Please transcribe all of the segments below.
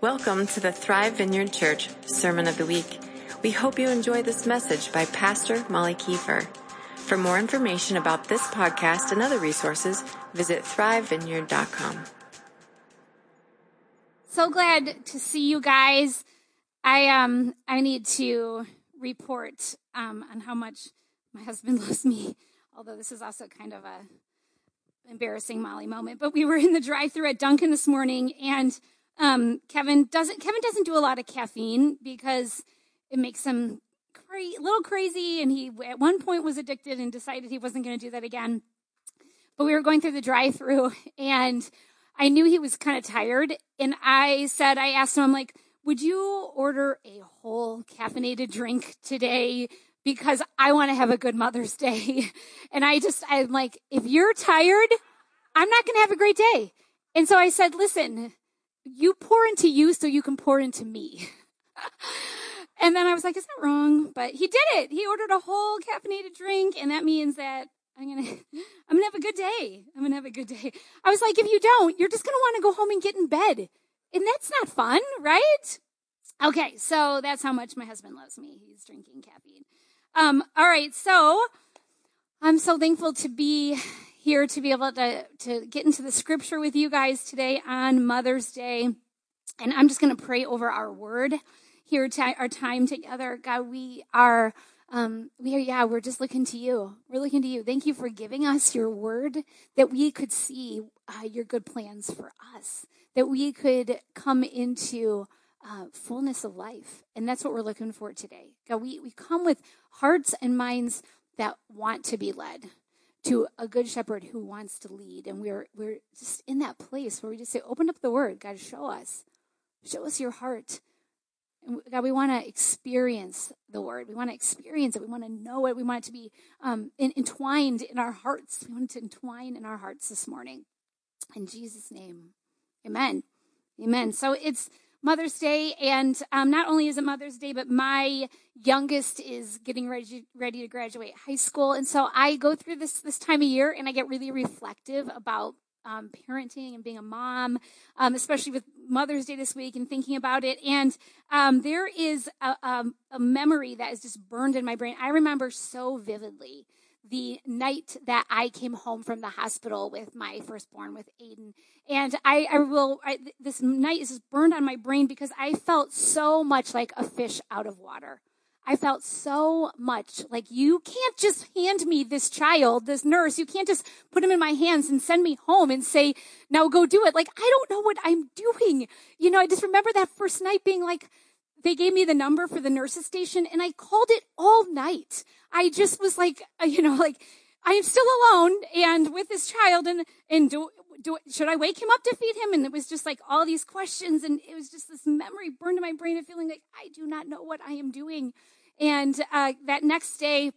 Welcome to the Thrive Vineyard Church Sermon of the Week. We hope you enjoy this message by Pastor Molly Kiefer. For more information about this podcast and other resources, visit thrivevineyard.com. So glad to see you guys. I um I need to report um on how much my husband loves me. Although this is also kind of a embarrassing Molly moment. But we were in the drive-through at Dunkin' this morning, and um, Kevin doesn't Kevin doesn't do a lot of caffeine because it makes him cra- little crazy, and he at one point was addicted and decided he wasn't going to do that again. But we were going through the drive-through, and I knew he was kind of tired, and I said, I asked him, I'm like, would you order a whole caffeinated drink today? Because I want to have a good Mother's Day. And I just, I'm like, if you're tired, I'm not going to have a great day. And so I said, listen, you pour into you so you can pour into me. and then I was like, is that wrong? But he did it. He ordered a whole caffeinated drink. And that means that I'm to, I'm to have a good day. I'm to have a good day. I was like, if you don't, you're just to want to go home and get in bed. And that's not fun, right? Okay. So that's how much my husband loves me. He's drinking caffeine. Um, all right. So I'm so thankful to be here to be able to, to get into the scripture with you guys today on Mother's Day. And I'm just going to pray over our word here, our time together. God, we are, um, we are, yeah, we're just looking to you. We're looking to you. Thank you for giving us your word that we could see uh, your good plans for us, that we could come into uh, fullness of life. And that's what we're looking for today. God, we, we come with hearts and minds that want to be led to a good shepherd who wants to lead. And we're, we're just in that place where we just say, open up the word. God, show us. Show us your heart. And God, we want to experience the word. We want to experience it. We want to know it. We want it to be um, entwined in our hearts. We want it to entwine in our hearts this morning. In Jesus' name, amen. Amen. So it's Mother's Day, and um, not only is it Mother's Day, but my youngest is getting ready ready to graduate high school, and so I go through this this time of year, and I get really reflective about um, parenting and being a mom, um, especially with Mother's Day this week and thinking about it. And um, there is a, um, a memory that is just burned in my brain. I remember so vividly the night that I came home from the hospital with my firstborn, with Aiden. And I, I will, I, this night is just burned on my brain because I felt so much like a fish out of water. I felt so much like you can't just hand me this child, this nurse. You can't just put him in my hands and send me home and say, now go do it. Like, I don't know what I'm doing. You know, I just remember that first night being like, they gave me the number for the nurse's station and I called it all night. I just was like, uh, you know, like, I am still alone and with this child and, and do, do, should I wake him up to feed him? And it was just like all these questions and it was just this memory burned in my brain of feeling like I do not know what I am doing. And, uh, that next day,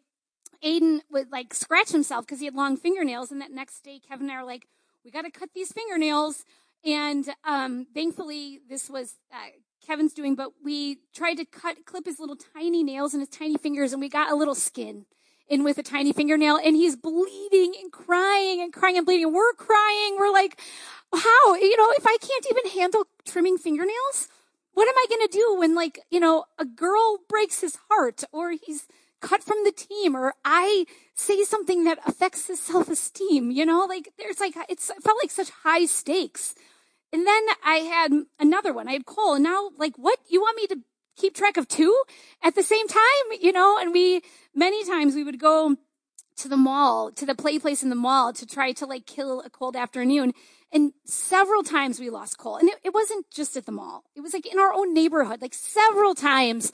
Aiden would like scratch himself because he had long fingernails. And that next day, Kevin and I were like, we got to cut these fingernails. And, um, thankfully this was, uh, Kevin's doing, but we tried to cut, clip his little tiny nails and his tiny fingers, and we got a little skin in with a tiny fingernail, and he's bleeding and crying and crying and bleeding. We're crying. We're like, how? You know, if I can't even handle trimming fingernails, what am I going to do when, like, you know, a girl breaks his heart or he's cut from the team or I say something that affects his self esteem? You know, like, there's like, it's, it felt like such high stakes. And then I had another one. I had Cole. And now, like, what? You want me to keep track of two at the same time? You know, and we, many times we would go to the mall, to the play place in the mall to try to like kill a cold afternoon. And several times we lost Cole. And it, it wasn't just at the mall. It was like in our own neighborhood, like several times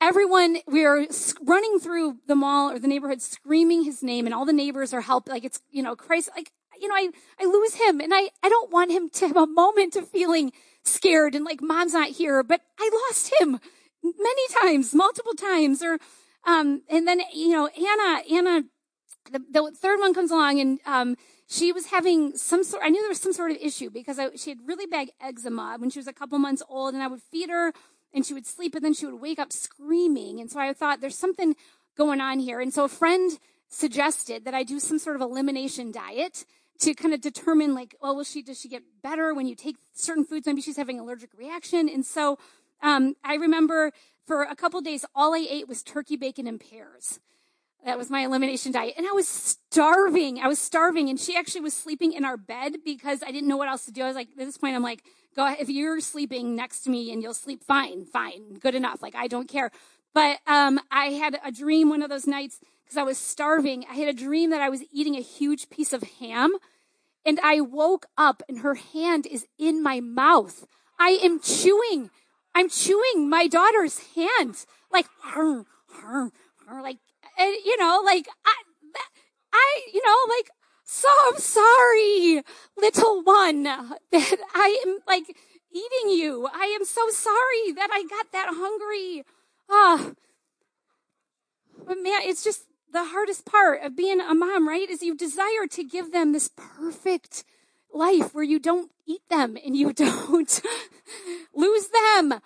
everyone we are running through the mall or the neighborhood screaming his name and all the neighbors are help like it's you know christ like you know, I, I lose him and I, I don't want him to have a moment of feeling scared and like mom's not here, but I lost him many times, multiple times or, um, and then, you know, Anna, Anna, the, the third one comes along and, um, she was having some sort, I knew there was some sort of issue because I, she had really bad eczema when she was a couple months old and I would feed her and she would sleep and then she would wake up screaming. And so I thought there's something going on here. And so a friend suggested that I do some sort of elimination diet to kind of determine like, well, will she, does she get better when you take certain foods? Maybe she's having an allergic reaction. And so, um, I remember for a couple days, all I ate was turkey bacon and pears. That was my elimination diet. And I was starving. I was starving. And she actually was sleeping in our bed because I didn't know what else to do. I was like, at this point, I'm like, go ahead. If you're sleeping next to me and you'll sleep fine, fine, good enough. Like, I don't care. But, um, I had a dream one of those nights because I was starving. I had a dream that I was eating a huge piece of ham and I woke up and her hand is in my mouth. I am chewing. I'm chewing my daughter's hand. Like, like and you know, like I, I, you know, like, so I'm sorry, little one, that I am like eating you. I am so sorry that I got that hungry. Ah, oh. but man, it's just the hardest part of being a mom, right? Is you desire to give them this perfect life where you don't eat them and you don't lose them.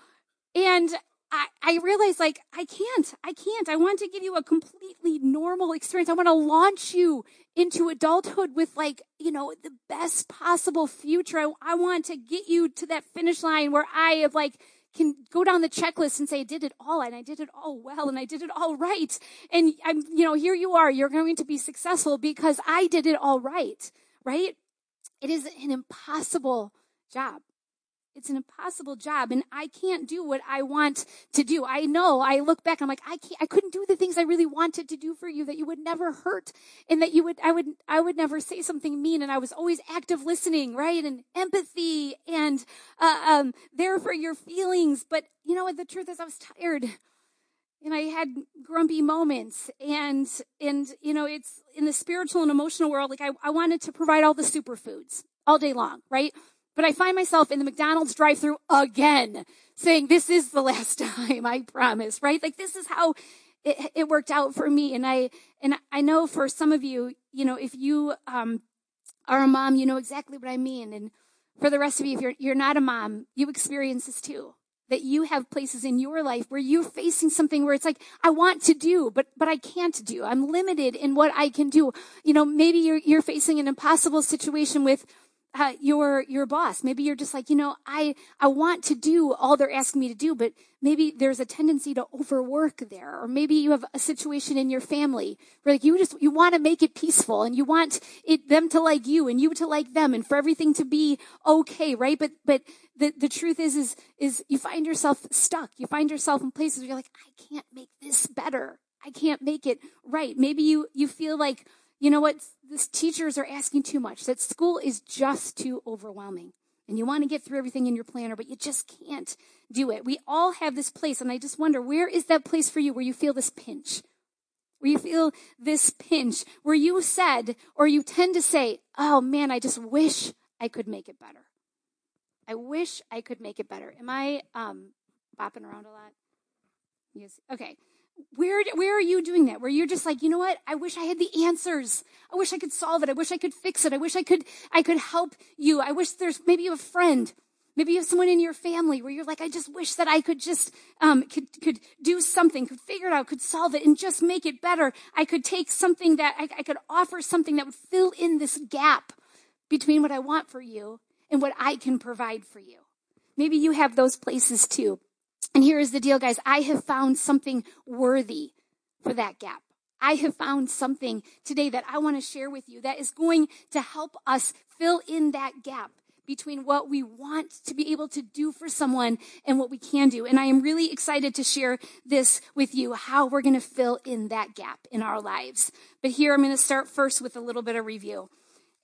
And I, I realized like, I can't, I can't. I want to give you a completely normal experience. I want to launch you into adulthood with like, you know, the best possible future. I, I want to get you to that finish line where I have like, can go down the checklist and say, I did it all and I did it all well and I did it all right. And I'm, you know, here you are. You're going to be successful because I did it all right, right? It is an impossible job. It's an impossible job and I can't do what I want to do. I know I look back, I'm like, I can't, I couldn't do the things I really wanted to do for you that you would never hurt and that you would, I would, I would never say something mean and I was always active listening, right? And empathy and, uh, um, there for your feelings. But you know what? The truth is I was tired and I had grumpy moments and, and, you know, it's in the spiritual and emotional world, like I, I wanted to provide all the superfoods all day long, right? But I find myself in the McDonald's drive through again saying, this is the last time, I promise, right? Like this is how it, it, worked out for me. And I, and I know for some of you, you know, if you, um, are a mom, you know exactly what I mean. And for the rest of you, if you're, you're not a mom, you experience this too. That you have places in your life where you're facing something where it's like, I want to do, but, but I can't do. I'm limited in what I can do. You know, maybe you're, you're facing an impossible situation with, uh, your your boss. Maybe you're just like, you know, I I want to do all they're asking me to do, but maybe there's a tendency to overwork there, or maybe you have a situation in your family where like you just you want to make it peaceful and you want it them to like you and you to like them and for everything to be okay, right? But but the the truth is is is you find yourself stuck. You find yourself in places where you're like, I can't make this better. I can't make it right. Maybe you you feel like you know what? These teachers are asking too much. That school is just too overwhelming. And you want to get through everything in your planner, but you just can't do it. We all have this place, and I just wonder, where is that place for you where you feel this pinch? Where you feel this pinch, where you said, or you tend to say, oh man, I just wish I could make it better. I wish I could make it better. Am I um, bopping around a lot? Yes. Okay. Where, where are you doing that? Where you're just like, you know what? I wish I had the answers. I wish I could solve it. I wish I could fix it. I wish I could, I could help you. I wish there's, maybe you have a friend. Maybe you have someone in your family where you're like, I just wish that I could just, um, could, could do something, could figure it out, could solve it and just make it better. I could take something that I, I could offer something that would fill in this gap between what I want for you and what I can provide for you. Maybe you have those places too. And here is the deal, guys. I have found something worthy for that gap. I have found something today that I want to share with you that is going to help us fill in that gap between what we want to be able to do for someone and what we can do. And I am really excited to share this with you, how we're going to fill in that gap in our lives. But here I'm going to start first with a little bit of review.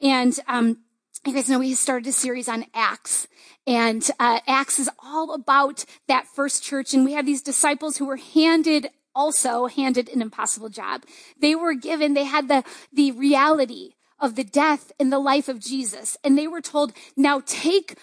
And, um, you guys know we started a series on Acts, and uh, Acts is all about that first church, and we have these disciples who were handed also handed an impossible job. They were given, they had the the reality of the death and the life of Jesus, and they were told, now take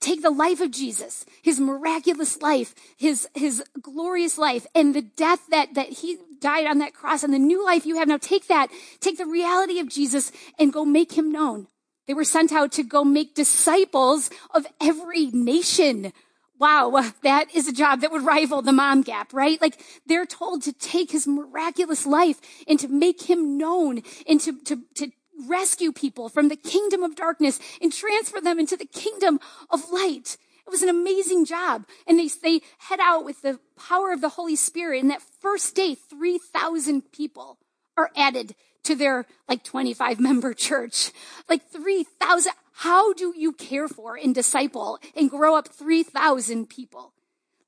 take the life of Jesus, his miraculous life, his, his glorious life, and the death that, that he died on that cross and the new life you have. Now take that, take the reality of Jesus and go make him known. They were sent out to go make disciples of every nation. Wow, that is a job that would rival the mom gap, right? Like they're told to take his miraculous life and to make him known and to, to, to rescue people from the kingdom of darkness and transfer them into the kingdom of light. It was an amazing job. And they, they head out with the power of the Holy Spirit. And that first day, 3,000 people are added to their like 25 member church. Like 3,000. How do you care for and disciple and grow up 3,000 people?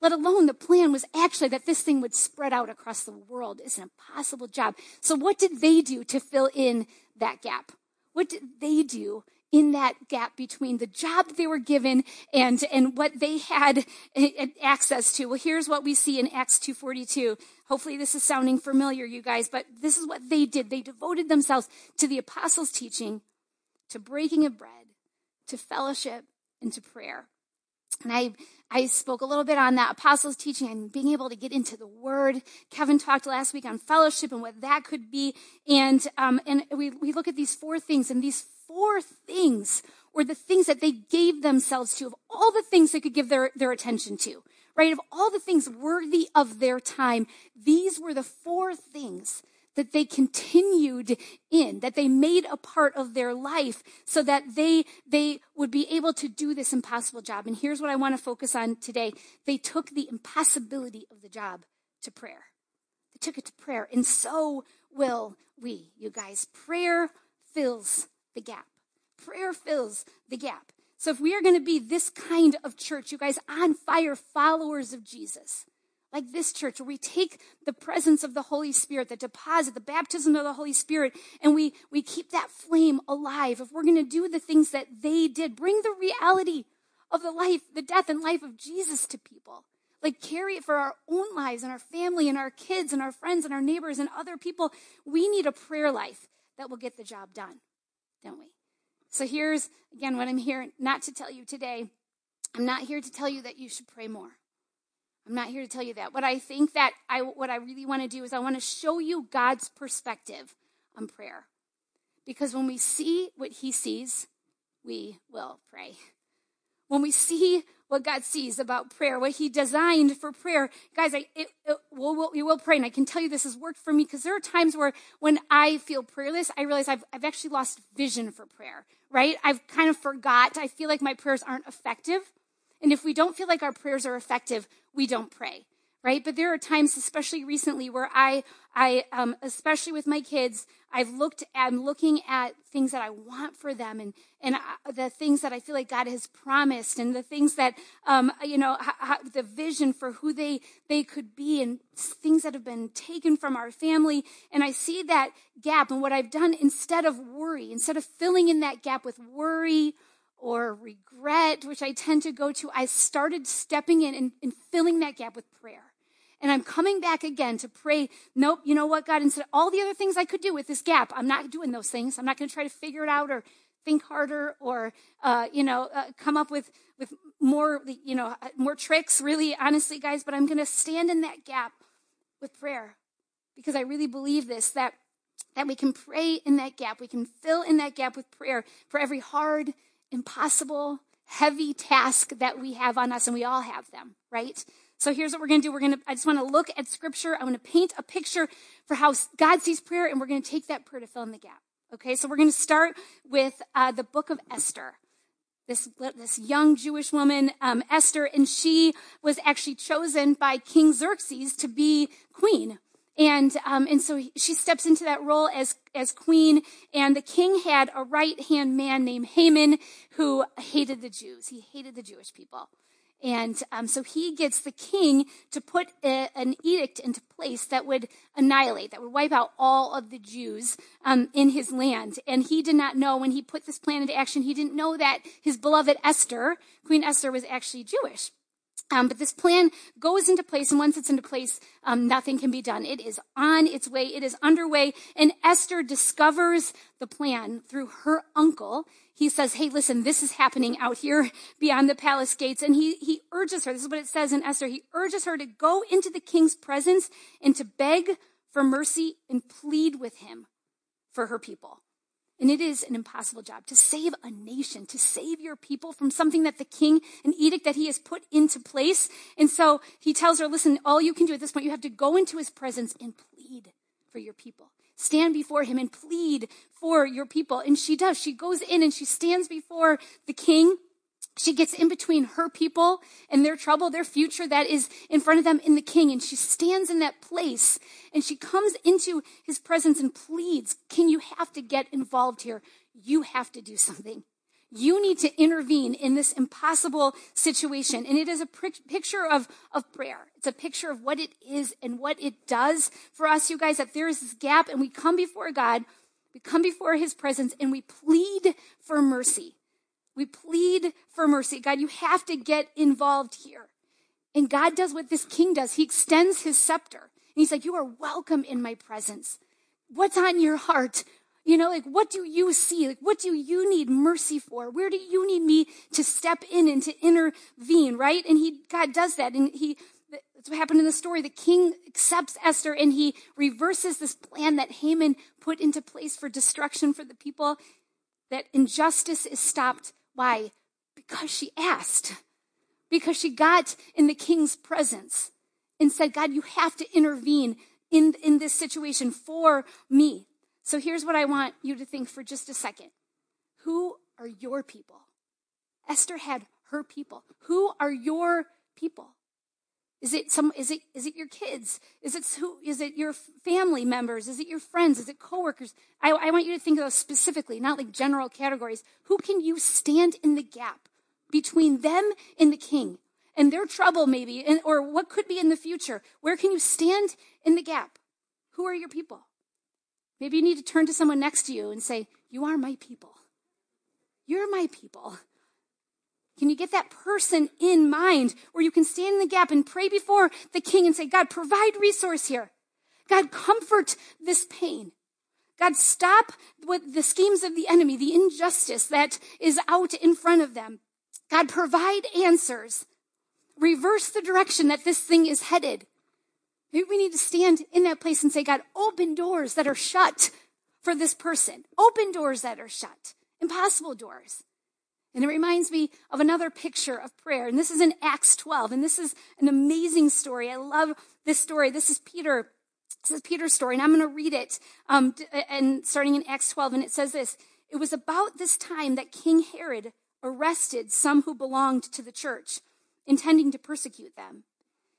Let alone the plan was actually that this thing would spread out across the world. It's an impossible job. So what did they do to fill in that gap? What did they do in that gap between the job they were given and, and what they had access to. Well, here's what we see in Acts 2.42. Hopefully this is sounding familiar, you guys, but this is what they did. They devoted themselves to the apostles' teaching, to breaking of bread, to fellowship, and to prayer. And I, I spoke a little bit on that apostles' teaching and being able to get into the word. Kevin talked last week on fellowship and what that could be. And, um, and we, we look at these four things and these four things were the things that they gave themselves to of all the things they could give their, their attention to, right? Of all the things worthy of their time, these were the four things that they continued in, that they made a part of their life so that they, they would be able to do this impossible job. And here's what I want to focus on today. They took the impossibility of the job to prayer. They took it to prayer. And so will we, you guys. Prayer fills the gap. Prayer fills the gap. So if we are going to be this kind of church, you guys, on fire followers of Jesus, like this church where we take the presence of the Holy Spirit, the deposit, the baptism of the Holy Spirit, and we, we keep that flame alive. If we're going to do the things that they did, bring the reality of the life, the death and life of Jesus to people. Like carry it for our own lives and our family and our kids and our friends and our neighbors and other people. We need a prayer life that will get the job done don't we? So here's, again, what I'm here not to tell you today. I'm not here to tell you that you should pray more. I'm not here to tell you that. What I think that I, what I really want to do is I want to show you God's perspective on prayer. Because when we see what he sees, we will pray. When we see what God sees about prayer, what He designed for prayer. Guys, I, it, it, we'll, we'll, we will pray, and I can tell you this has worked for me because there are times where when I feel prayerless, I realize I've, I've actually lost vision for prayer, right? I've kind of forgot. I feel like my prayers aren't effective. And if we don't feel like our prayers are effective, we don't pray right? But there are times, especially recently, where I, I, um, especially with my kids, I've looked, I'm looking at things that I want for them and, and I, the things that I feel like God has promised and the things that, um, you know, the vision for who they, they could be and things that have been taken from our family. And I see that gap and what I've done instead of worry, instead of filling in that gap with worry, or regret, which I tend to go to, I started stepping in and, and filling that gap with prayer. And I'm coming back again to pray, nope, you know what, God, instead of all the other things I could do with this gap, I'm not doing those things. I'm not going to try to figure it out or think harder or, uh, you know, uh, come up with, with more, you know, uh, more tricks, really, honestly, guys, but I'm going to stand in that gap with prayer because I really believe this, that, that we can pray in that gap. We can fill in that gap with prayer for every hard, impossible, heavy task that we have on us, and we all have them, right? So here's what we're going to do. We're going to, I just want to look at scripture. I want to paint a picture for how God sees prayer, and we're going to take that prayer to fill in the gap. Okay, so we're going to start with uh, the book of Esther. This, this young Jewish woman, um, Esther, and she was actually chosen by King Xerxes to be queen. And, um, and so she steps into that role as, as queen. And the king had a right hand man named Haman who hated the Jews. He hated the Jewish people. And um, so he gets the king to put a, an edict into place that would annihilate, that would wipe out all of the Jews um, in his land. And he did not know when he put this plan into action, he didn't know that his beloved Esther, Queen Esther, was actually Jewish. Um, but this plan goes into place, and once it's into place, um, nothing can be done. It is on its way. It is underway. And Esther discovers the plan through her uncle. He says, Hey, listen, this is happening out here beyond the palace gates. And he, he urges her. This is what it says in Esther. He urges her to go into the king's presence and to beg for mercy and plead with him for her people. And it is an impossible job to save a nation, to save your people from something that the king, an edict that he has put into place. And so he tells her, listen, all you can do at this point, you have to go into his presence and plead for your people. stand before him and plead for your people. And she does. She goes in and she stands before the king. She gets in between her people and their trouble, their future that is in front of them in the king. And she stands in that place and she comes into his presence and pleads, King, you have to get involved here. You have to do something. You need to intervene in this impossible situation. And it is a picture of, of prayer. It's a picture of what it is and what it does for us, you guys, that there is this gap and we come before God, we come before his presence and we plead for mercy. We plead for mercy. God, you have to get involved here. And God does what this king does. He extends his scepter. And he's like, you are welcome in my presence. What's on your heart? You know, like, what do you see? Like, what do you need mercy for? Where do you need me to step in and to intervene, right? And he, God does that. And he, that's what happened in the story. The king accepts Esther and he reverses this plan that Haman put into place for destruction for the people. That injustice is stopped. Why? Because she asked. Because she got in the king's presence and said, God, you have to intervene in, in this situation for me. So here's what I want you to think for just a second. Who are your people? Esther had her people. Who are your people? Is it some, is it, is it your kids? Is it who, is it your family members? Is it your friends? Is it coworkers? I, I want you to think of those specifically, not like general categories. Who can you stand in the gap between them and the king and their trouble maybe, and, or what could be in the future? Where can you stand in the gap? Who are your people? Maybe you need to turn to someone next to you and say, You are my people. You're my people. Can you get that person in mind where you can stand in the gap and pray before the king and say, God, provide resource here. God, comfort this pain. God, stop with the schemes of the enemy, the injustice that is out in front of them. God, provide answers. Reverse the direction that this thing is headed. Maybe we need to stand in that place and say, God, open doors that are shut for this person. Open doors that are shut. Impossible doors. And it reminds me of another picture of prayer. And this is in Acts 12. And this is an amazing story. I love this story. This is Peter. This is Peter's story. And I'm going to read it. Um, and starting in Acts 12. And it says this. It was about this time that King Herod arrested some who belonged to the church, intending to persecute them.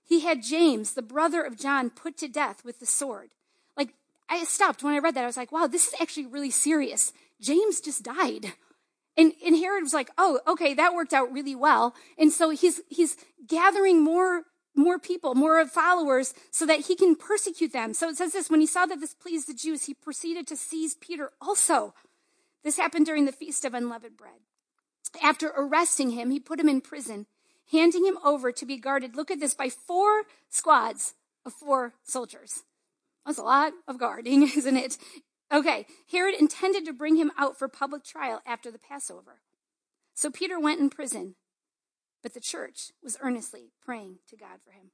He had James, the brother of John, put to death with the sword. Like, I stopped when I read that. I was like, wow, this is actually really serious. James just died. And, and Herod was like, oh, okay, that worked out really well. And so he's, he's gathering more, more people, more followers so that he can persecute them. So it says this, when he saw that this pleased the Jews, he proceeded to seize Peter also. This happened during the Feast of Unleavened Bread. After arresting him, he put him in prison handing him over to be guarded, look at this, by four squads of four soldiers. That's a lot of guarding, isn't it? Okay, Herod intended to bring him out for public trial after the Passover. So Peter went in prison, but the church was earnestly praying to God for him.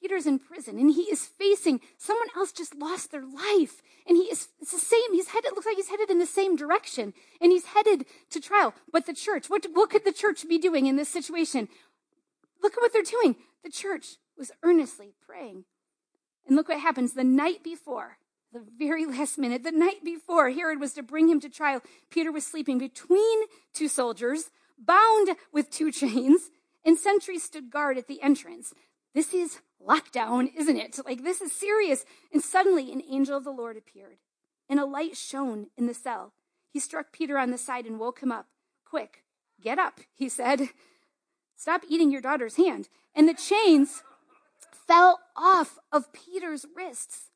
Peter's in prison and he is facing someone else just lost their life. And he is, it's the same. He's headed, it looks like he's headed in the same direction and he's headed to trial. But the church, what, what could the church be doing in this situation? Look at what they're doing. The church was earnestly praying. And look what happens the night before, the very last minute, the night before Herod was to bring him to trial, Peter was sleeping between two soldiers, bound with two chains, and sentries stood guard at the entrance. This is lockdown, isn't it? Like, this is serious. And suddenly an angel of the Lord appeared, and a light shone in the cell. He struck Peter on the side and woke him up. Quick, get up, he said. Stop eating your daughter's hand. And the chains fell off of Peter's wrists.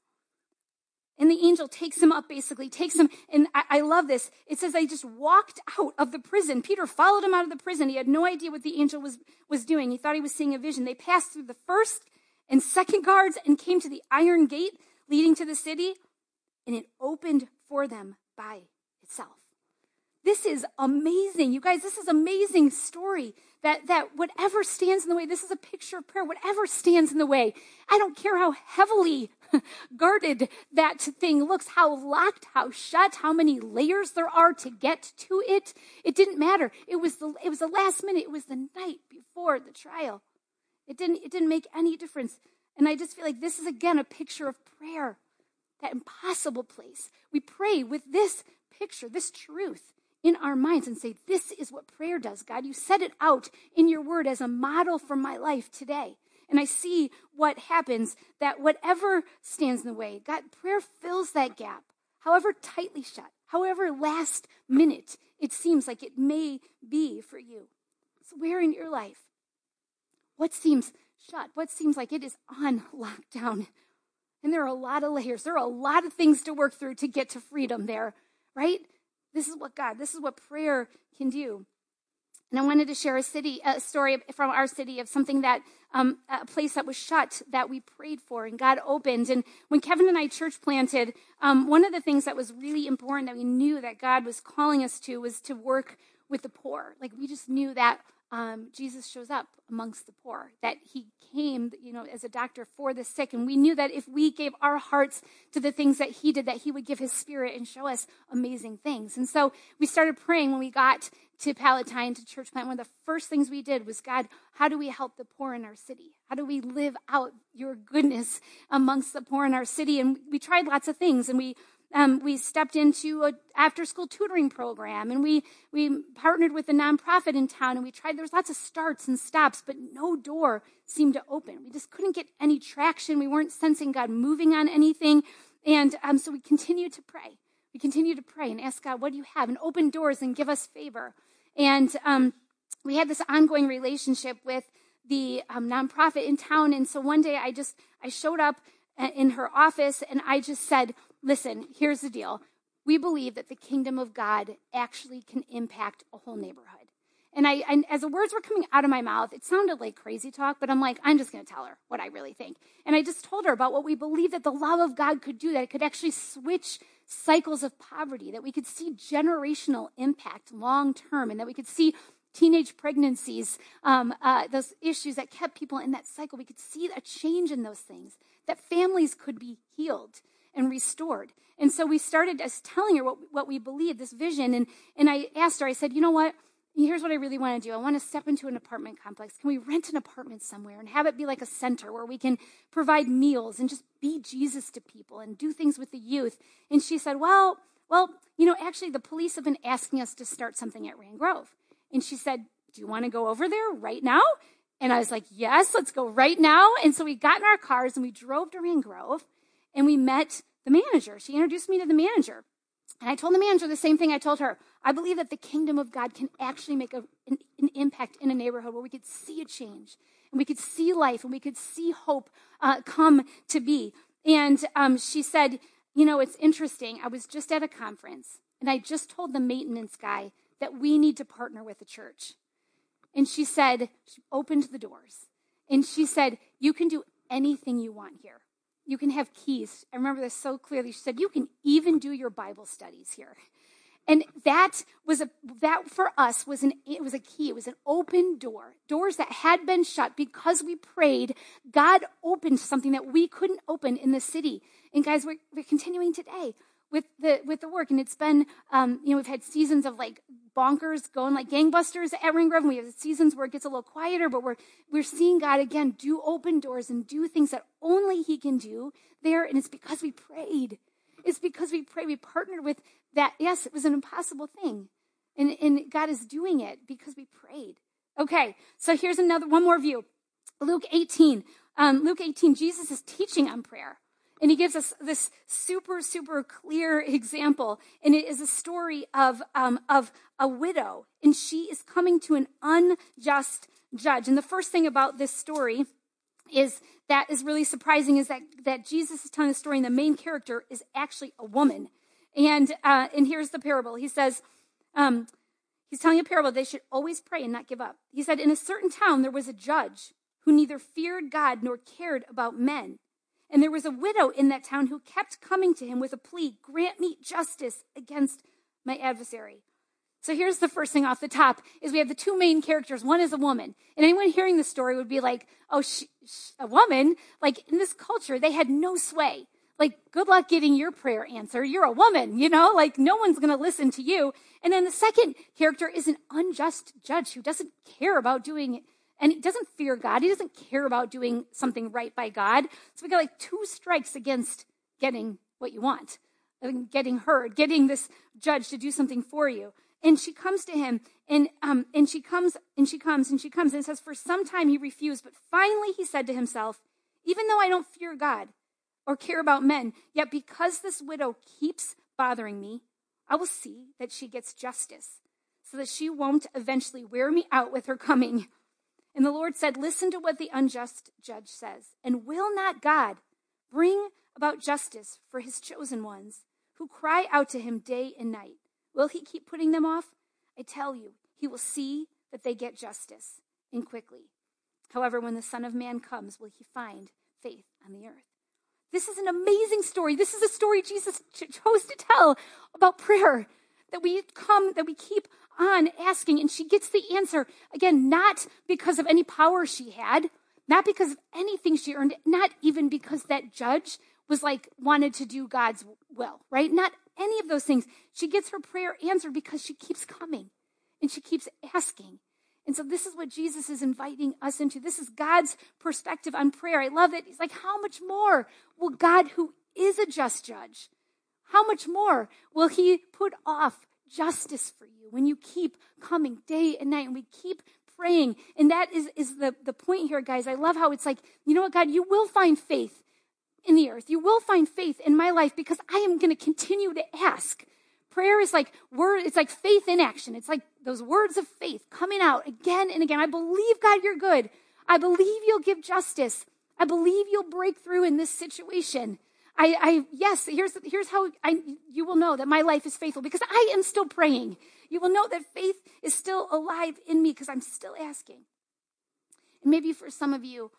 And the angel takes him up, basically, takes him, and I, I, love this. It says they just walked out of the prison. Peter followed him out of the prison. He had no idea what the angel was, was doing. He thought he was seeing a vision. They passed through the first and second guards and came to the iron gate leading to the city, and it opened for them by itself. This is amazing. You guys, this is amazing story that, that whatever stands in the way, this is a picture of prayer, whatever stands in the way, I don't care how heavily guarded that thing looks, how locked, how shut, how many layers there are to get to it. It didn't matter. It was the, it was the last minute. It was the night before the trial. It didn't, it didn't make any difference. And I just feel like this is again a picture of prayer that impossible place. We pray with this picture, this truth in our minds and say, This is what prayer does, God. You set it out in your word as a model for my life today. And I see what happens that whatever stands in the way, God, prayer fills that gap, however tightly shut, however last minute it seems like it may be for you. So, where in your life? What seems shut? What seems like it is on lockdown? And there are a lot of layers. There are a lot of things to work through to get to freedom there, right? This is what God, this is what prayer can do. And I wanted to share a city, a story from our city of something that, um, a place that was shut that we prayed for and God opened. And when Kevin and I church planted, um, one of the things that was really important that we knew that God was calling us to was to work with the poor. Like we just knew that um, Jesus shows up amongst the poor, that he came, you know, as a doctor for the sick. And we knew that if we gave our hearts to the things that he did, that he would give his spirit and show us amazing things. And so we started praying when we got to Palatine, to church plant. One of the first things we did was, God, how do we help the poor in our city? How do we live out your goodness amongst the poor in our city? And we tried lots of things and we um, we stepped into an after school tutoring program and we, we partnered with a nonprofit in town and we tried, there was lots of starts and stops, but no door seemed to open. We just couldn't get any traction. We weren't sensing God moving on anything. And um, so we continued to pray. We continued to pray and ask God, what do you have? And open doors and give us favor. And um, we had this ongoing relationship with the um, nonprofit in town. And so one day I just, I showed up uh, in her office and I just said, listen, here's the deal. We believe that the kingdom of God actually can impact a whole neighborhood. And I, and as the words were coming out of my mouth, it sounded like crazy talk, but I'm like, I'm just going to tell her what I really think. And I just told her about what we believe that the love of God could do, that it could actually switch cycles of poverty, that we could see generational impact long term, and that we could see teenage pregnancies, um, uh, those issues that kept people in that cycle. We could see a change in those things, that families could be healed and restored. And so we started as telling her what, what we believe, this vision. And, and I asked her, I said, you know what? Here's what I really want to do. I want to step into an apartment complex. Can we rent an apartment somewhere and have it be like a center where we can provide meals and just be Jesus to people and do things with the youth? And she said, well, well, you know, actually the police have been asking us to start something at Rand Grove. And she said, do you want to go over there right now? And I was like, yes, let's go right now. And so we got in our cars and we drove to Rand Grove and we met the manager. She introduced me to the manager. And I told the manager the same thing I told her. I believe that the kingdom of God can actually make a, an, an, impact in a neighborhood where we could see a change and we could see life and we could see hope uh, come to be. And um, she said, You know, it's interesting. I was just at a conference and I just told the maintenance guy that we need to partner with the church. And she said, She opened the doors and she said, You can do anything you want here. You can have keys. I remember this so clearly. She said, You can even do your Bible studies here. And that was a that for us was an it was a key. It was an open door. Doors that had been shut because we prayed. God opened something that we couldn't open in the city. And guys, we're, we're continuing today with the with the work, and it's been um, you know we've had seasons of like bonkers going like gangbusters at Rand Grove. And we have seasons where it gets a little quieter, but we're we're seeing God again do open doors and do things that only He can do there, and it's because we prayed. It's because we prayed. We partnered with that. Yes, it was an impossible thing, and and God is doing it because we prayed. Okay, so here's another one more view. Luke 18. Um, Luke 18. Jesus is teaching on prayer. And he gives us this super, super clear example. And it is a story of, um, of a widow. And she is coming to an unjust judge. And the first thing about this story is that is really surprising is that, that Jesus is telling the story and the main character is actually a woman. And, uh, and here's the parable. He says, um, he's telling a parable. They should always pray and not give up. He said, in a certain town, there was a judge who neither feared God nor cared about men. And there was a widow in that town who kept coming to him with a plea grant me justice against my adversary. So here's the first thing off the top is we have the two main characters. One is a woman. And anyone hearing the story would be like, oh, she, she, a woman? Like in this culture, they had no sway. Like, good luck getting your prayer answered. You're a woman, you know, like no one's going to listen to you. And then the second character is an unjust judge who doesn't care about doing and he doesn't fear God. He doesn't care about doing something right by God. So we got like two strikes against getting what you want, getting heard, getting this judge to do something for you. And she comes to him, and um, and she comes, and she comes, and she comes, and says, for some time he refused, but finally he said to himself, even though I don't fear God or care about men, yet because this widow keeps bothering me, I will see that she gets justice, so that she won't eventually wear me out with her coming. And the Lord said, Listen to what the unjust judge says. And will not God bring about justice for his chosen ones who cry out to him day and night? Will he keep putting them off? I tell you, he will see that they get justice and quickly. However, when the Son of Man comes, will he find faith on the earth? This is an amazing story. This is a story Jesus chose to tell about prayer that we come, that we keep on asking, and she gets the answer. Again, not because of any power she had, not because of anything she earned, not even because that judge was like wanted to do God's will, right? Not any of those things. She gets her prayer answered because she keeps coming and she keeps asking. And so this is what Jesus is inviting us into. This is God's perspective on prayer. I love it. He's like, how much more will God, who is a just judge, how much more will he put off justice for you when you keep coming day and night and we keep praying? And that is, is the, the point here, guys. I love how it's like, you know what, God, you will find faith in the earth. You will find faith in my life because I am going to continue to ask. Prayer is like word, it's like faith in action. It's like those words of faith coming out again and again. I believe, God, you're good. I believe you'll give justice. I believe you'll break through in this situation. I, I yes, here's here's how I you will know that my life is faithful because I am still praying. You will know that faith is still alive in me because I'm still asking. And maybe for some of you,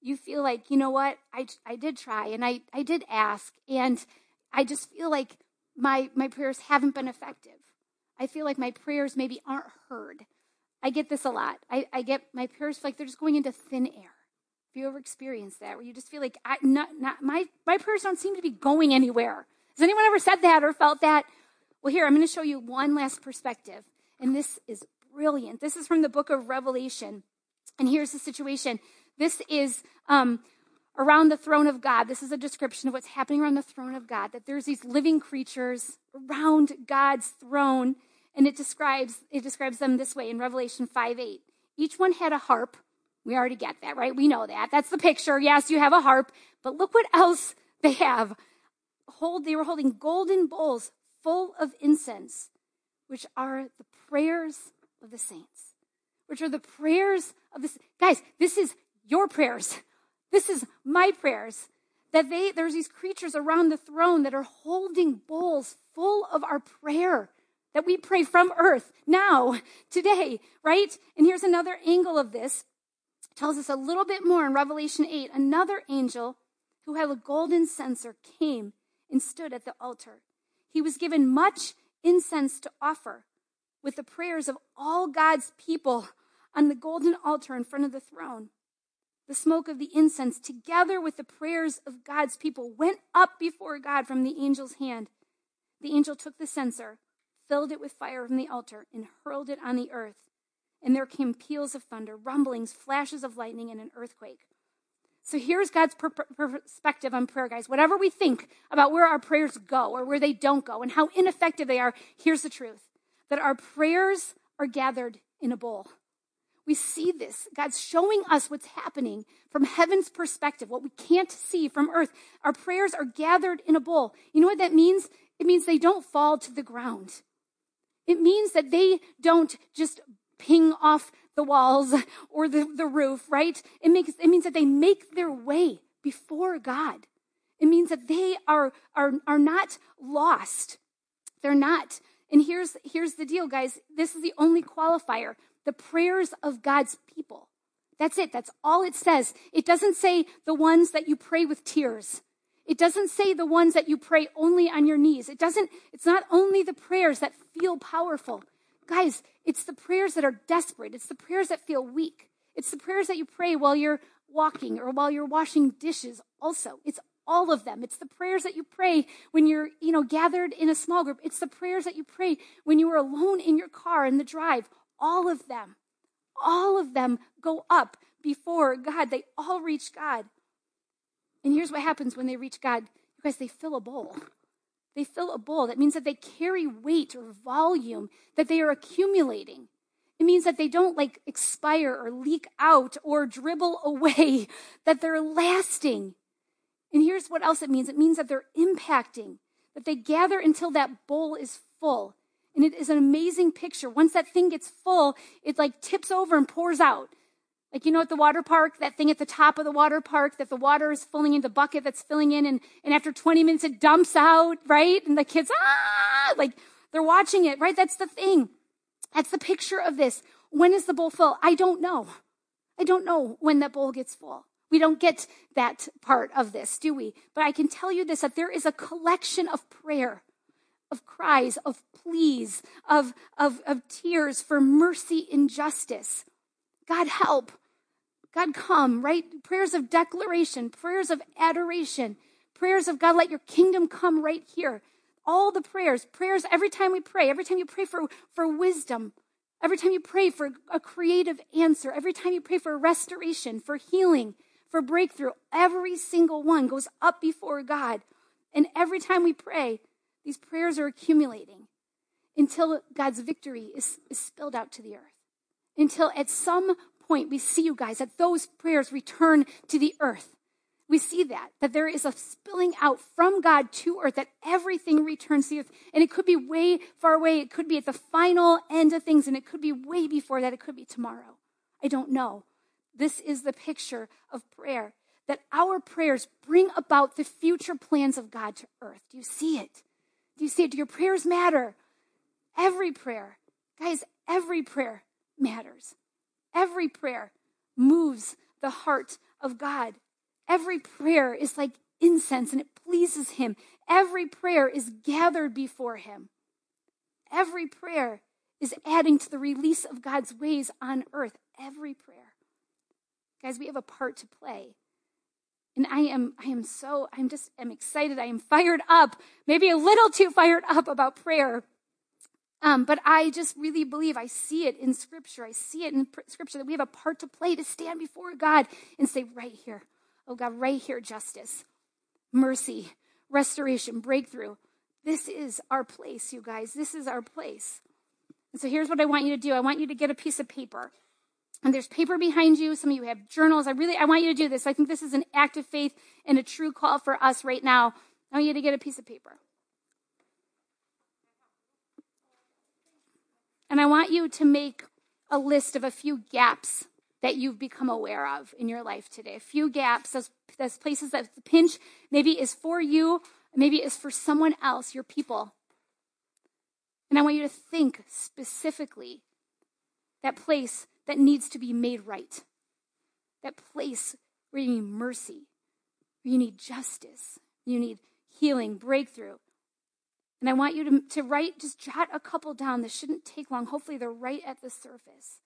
you feel like, you know what, I, I did try and I, I did ask, and I just feel like my, my prayers haven't been effective. I feel like my prayers maybe aren't heard. I get this a lot. I, I get my prayers like they're just going into thin air. Have you ever experienced that where you just feel like I, not, not, my, my prayers don't seem to be going anywhere? Has anyone ever said that or felt that? Well, here, I'm going to show you one last perspective. And this is brilliant. This is from the book of Revelation. And here's the situation this is um, around the throne of God. This is a description of what's happening around the throne of God, that there's these living creatures around God's throne. And it describes, it describes them this way in Revelation 5 8. Each one had a harp. We already get that, right? We know that. That's the picture. Yes, you have a harp. But look what else they have. Hold, they were holding golden bowls full of incense, which are the prayers of the saints, which are the prayers of the guys. This is your prayers. This is my prayers. That they, there's these creatures around the throne that are holding bowls full of our prayer that we pray from earth now, today, right? And here's another angle of this. Tells us a little bit more in Revelation 8. Another angel who had a golden censer came and stood at the altar. He was given much incense to offer with the prayers of all God's people on the golden altar in front of the throne. The smoke of the incense, together with the prayers of God's people, went up before God from the angel's hand. The angel took the censer, filled it with fire from the altar, and hurled it on the earth. And there came peals of thunder, rumblings, flashes of lightning, and an earthquake. So here's God's per- perspective on prayer, guys. Whatever we think about where our prayers go or where they don't go and how ineffective they are, here's the truth that our prayers are gathered in a bowl. We see this. God's showing us what's happening from heaven's perspective, what we can't see from earth. Our prayers are gathered in a bowl. You know what that means? It means they don't fall to the ground. It means that they don't just ping off the walls or the, the roof, right? It makes, it means that they make their way before God. It means that they are, are, are not lost. They're not. And here's, here's the deal, guys. This is the only qualifier the prayers of God's people. That's it. That's all it says. It doesn't say the ones that you pray with tears. It doesn't say the ones that you pray only on your knees. It doesn't, it's not only the prayers that feel powerful. Guys, it's the prayers that are desperate. It's the prayers that feel weak. It's the prayers that you pray while you're walking or while you're washing dishes also. It's all of them. It's the prayers that you pray when you're, you know, gathered in a small group. It's the prayers that you pray when you are alone in your car in the drive all of them, all of them go up before God. They all reach God. And here's what happens when they reach God. Because they fill a bowl. They fill a bowl. That means that they carry weight or volume, that they are accumulating. It means that they don't like expire or leak out or dribble away, that they're lasting. And here's what else it means it means that they're impacting, that they gather until that bowl is full. And it is an amazing picture. Once that thing gets full, it like tips over and pours out. Like, you know, at the water park, that thing at the top of the water park, that the water is filling in the bucket that's filling in, and, and after 20 minutes it dumps out, right? And the kids, ah, like they're watching it, right? That's the thing. That's the picture of this. When is the bowl full? I don't know. I don't know when that bowl gets full. We don't get that part of this, do we? But I can tell you this that there is a collection of prayer, of cries, of pleas, of, of, of tears for mercy and justice. God help. God, come, right? Prayers of declaration, prayers of adoration, prayers of God, let your kingdom come right here. All the prayers, prayers every time we pray, every time you pray for, for wisdom, every time you pray for a creative answer, every time you pray for restoration, for healing, for breakthrough, every single one goes up before God. And every time we pray, these prayers are accumulating until God's victory is, is spilled out to the earth. Until at some point we see you guys that those prayers return to the earth. We see that, that there is a spilling out from God to earth, that everything returns to earth. And it could be way far away. It could be at the final end of things, and it could be way before that. It could be tomorrow. I don't know. This is the picture of prayer, that our prayers bring about the future plans of God to earth. Do you see it? Do you see it? Do your prayers matter? Every prayer. Guys, every prayer matters. Every prayer moves the heart of God. Every prayer is like incense and it pleases Him. Every prayer is gathered before Him. Every prayer is adding to the release of God's ways on earth. Every prayer. Guys, we have a part to play. And I am, I am so, I'm just, I'm excited. I am fired up, maybe a little too fired up about prayer um, but I just really believe I see it in Scripture. I see it in Scripture that we have a part to play to stand before God and say, right here, oh God, right here, justice, mercy, restoration, breakthrough. This is our place, you guys. This is our place. And so here's what I want you to do I want you to get a piece of paper. And there's paper behind you. Some of you have journals. I really, I want you to do this. I think this is an act of faith and a true call for us right now. I want you to get a piece of paper. And I want you to make a list of a few gaps that you've become aware of in your life today. A few gaps, those, those places that the pinch maybe is for you, maybe is for someone else, your people. And I want you to think specifically that place that needs to be made right, that place where you need mercy, where you need justice, you need healing, breakthrough. And I want you to, to write, just jot a couple down. This shouldn't take long. Hopefully, they're right at the surface.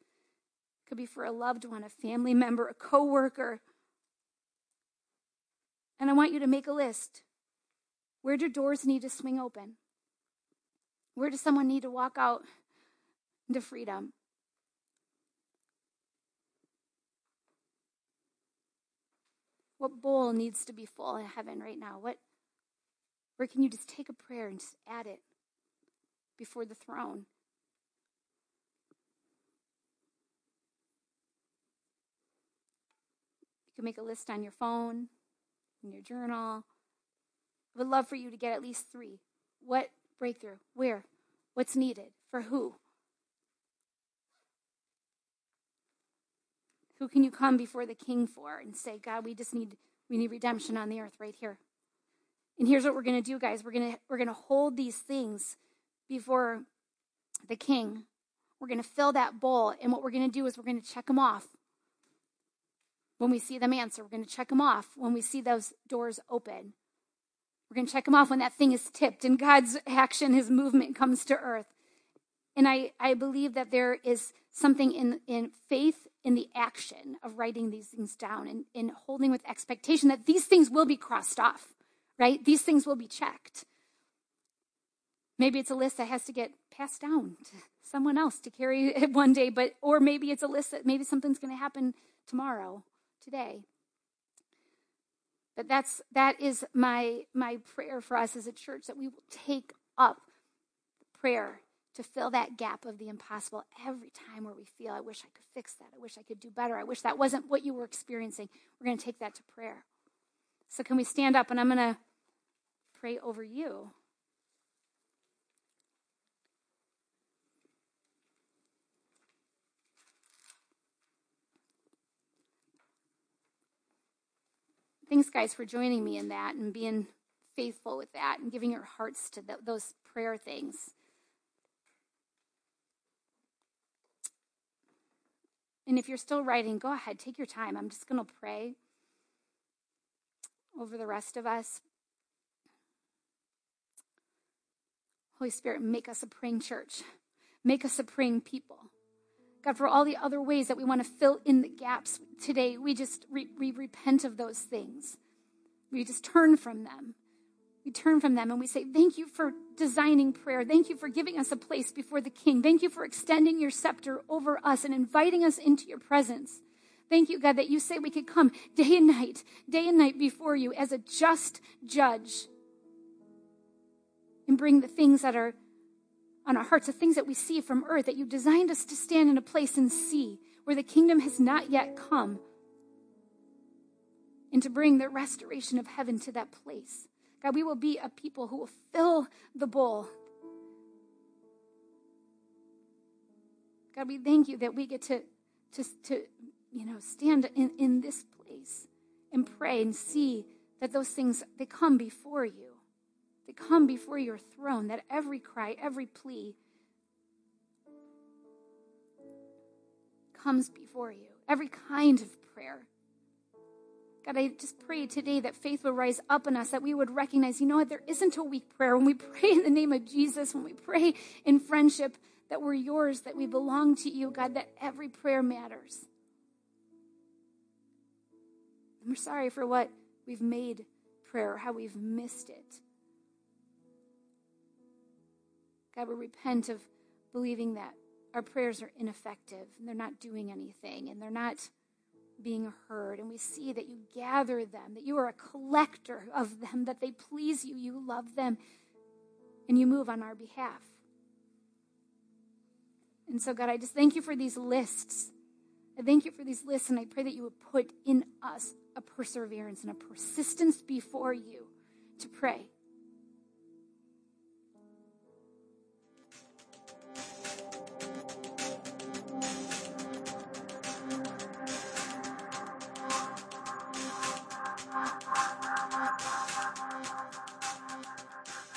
Could be for a loved one, a family member, a coworker. And I want you to make a list. Where do doors need to swing open? Where does someone need to walk out into freedom? What bowl needs to be full in heaven right now? What or can you just take a prayer and just add it before the throne? You can make a list on your phone, in your journal. I would love for you to get at least three. What breakthrough? Where? What's needed? For who? Who can you come before the king for and say, God, we just need we need redemption on the earth right here. And here's what we're going to do, guys. We're going to we're going to hold these things before the king. We're going to fill that bowl, and what we're going to do is we're going to check them off. When we see them answer, we're going to check them off. When we see those doors open, we're going to check them off when that thing is tipped and God's action, His movement comes to earth. And I, I believe that there is something in, in faith in the action of writing these things down and in holding with expectation that these things will be crossed off right? These things will be checked. Maybe it's a list that has to get passed down to someone else to carry it one day, but or maybe it's a list that maybe something's going to happen tomorrow, today. But that's that is my my prayer for us as a church that we will take up prayer to fill that gap of the impossible every time where we feel, I wish I could fix that. I wish I could do better. I wish that wasn't what you were experiencing. We're going to take that to prayer. So, can we stand up and I'm going to pray over you? Thanks, guys, for joining me in that and being faithful with that and giving your hearts to th- those prayer things. And if you're still writing, go ahead, take your time. I'm just going to pray over the rest of us. Holy Spirit, make us a praying church. Make us a praying people. God, for all the other ways that we want to fill in the gaps today, we just re- we repent of those things. We just turn from them. We turn from them and we say, Thank you for designing prayer. Thank you for giving us a place before the King. Thank you for extending your scepter over us and inviting us into your presence. Thank you, God, that you say we could come day and night, day and night before you as a just judge and bring the things that are on our hearts, the things that we see from earth, that you designed us to stand in a place and see where the kingdom has not yet come, and to bring the restoration of heaven to that place. God, we will be a people who will fill the bowl. God, we thank you that we get to, to, to you know, stand in, in this place and pray and see that those things, they come before you that come before your throne, that every cry, every plea comes before you, every kind of prayer. God, I just pray today that faith will rise up in us, that we would recognize, you know what, there isn't a weak prayer. When we pray in the name of Jesus, when we pray in friendship, that we're yours, that we belong to you, God, that every prayer matters. And we're sorry for what we've made prayer, how we've missed it. God, we repent of believing that our prayers are ineffective and they're not doing anything and they're not being heard. And we see that you gather them, that you are a collector of them, that they please you, you love them, and you move on our behalf. And so, God, I just thank you for these lists. I thank you for these lists, and I pray that you would put in us a perseverance and a persistence before you to pray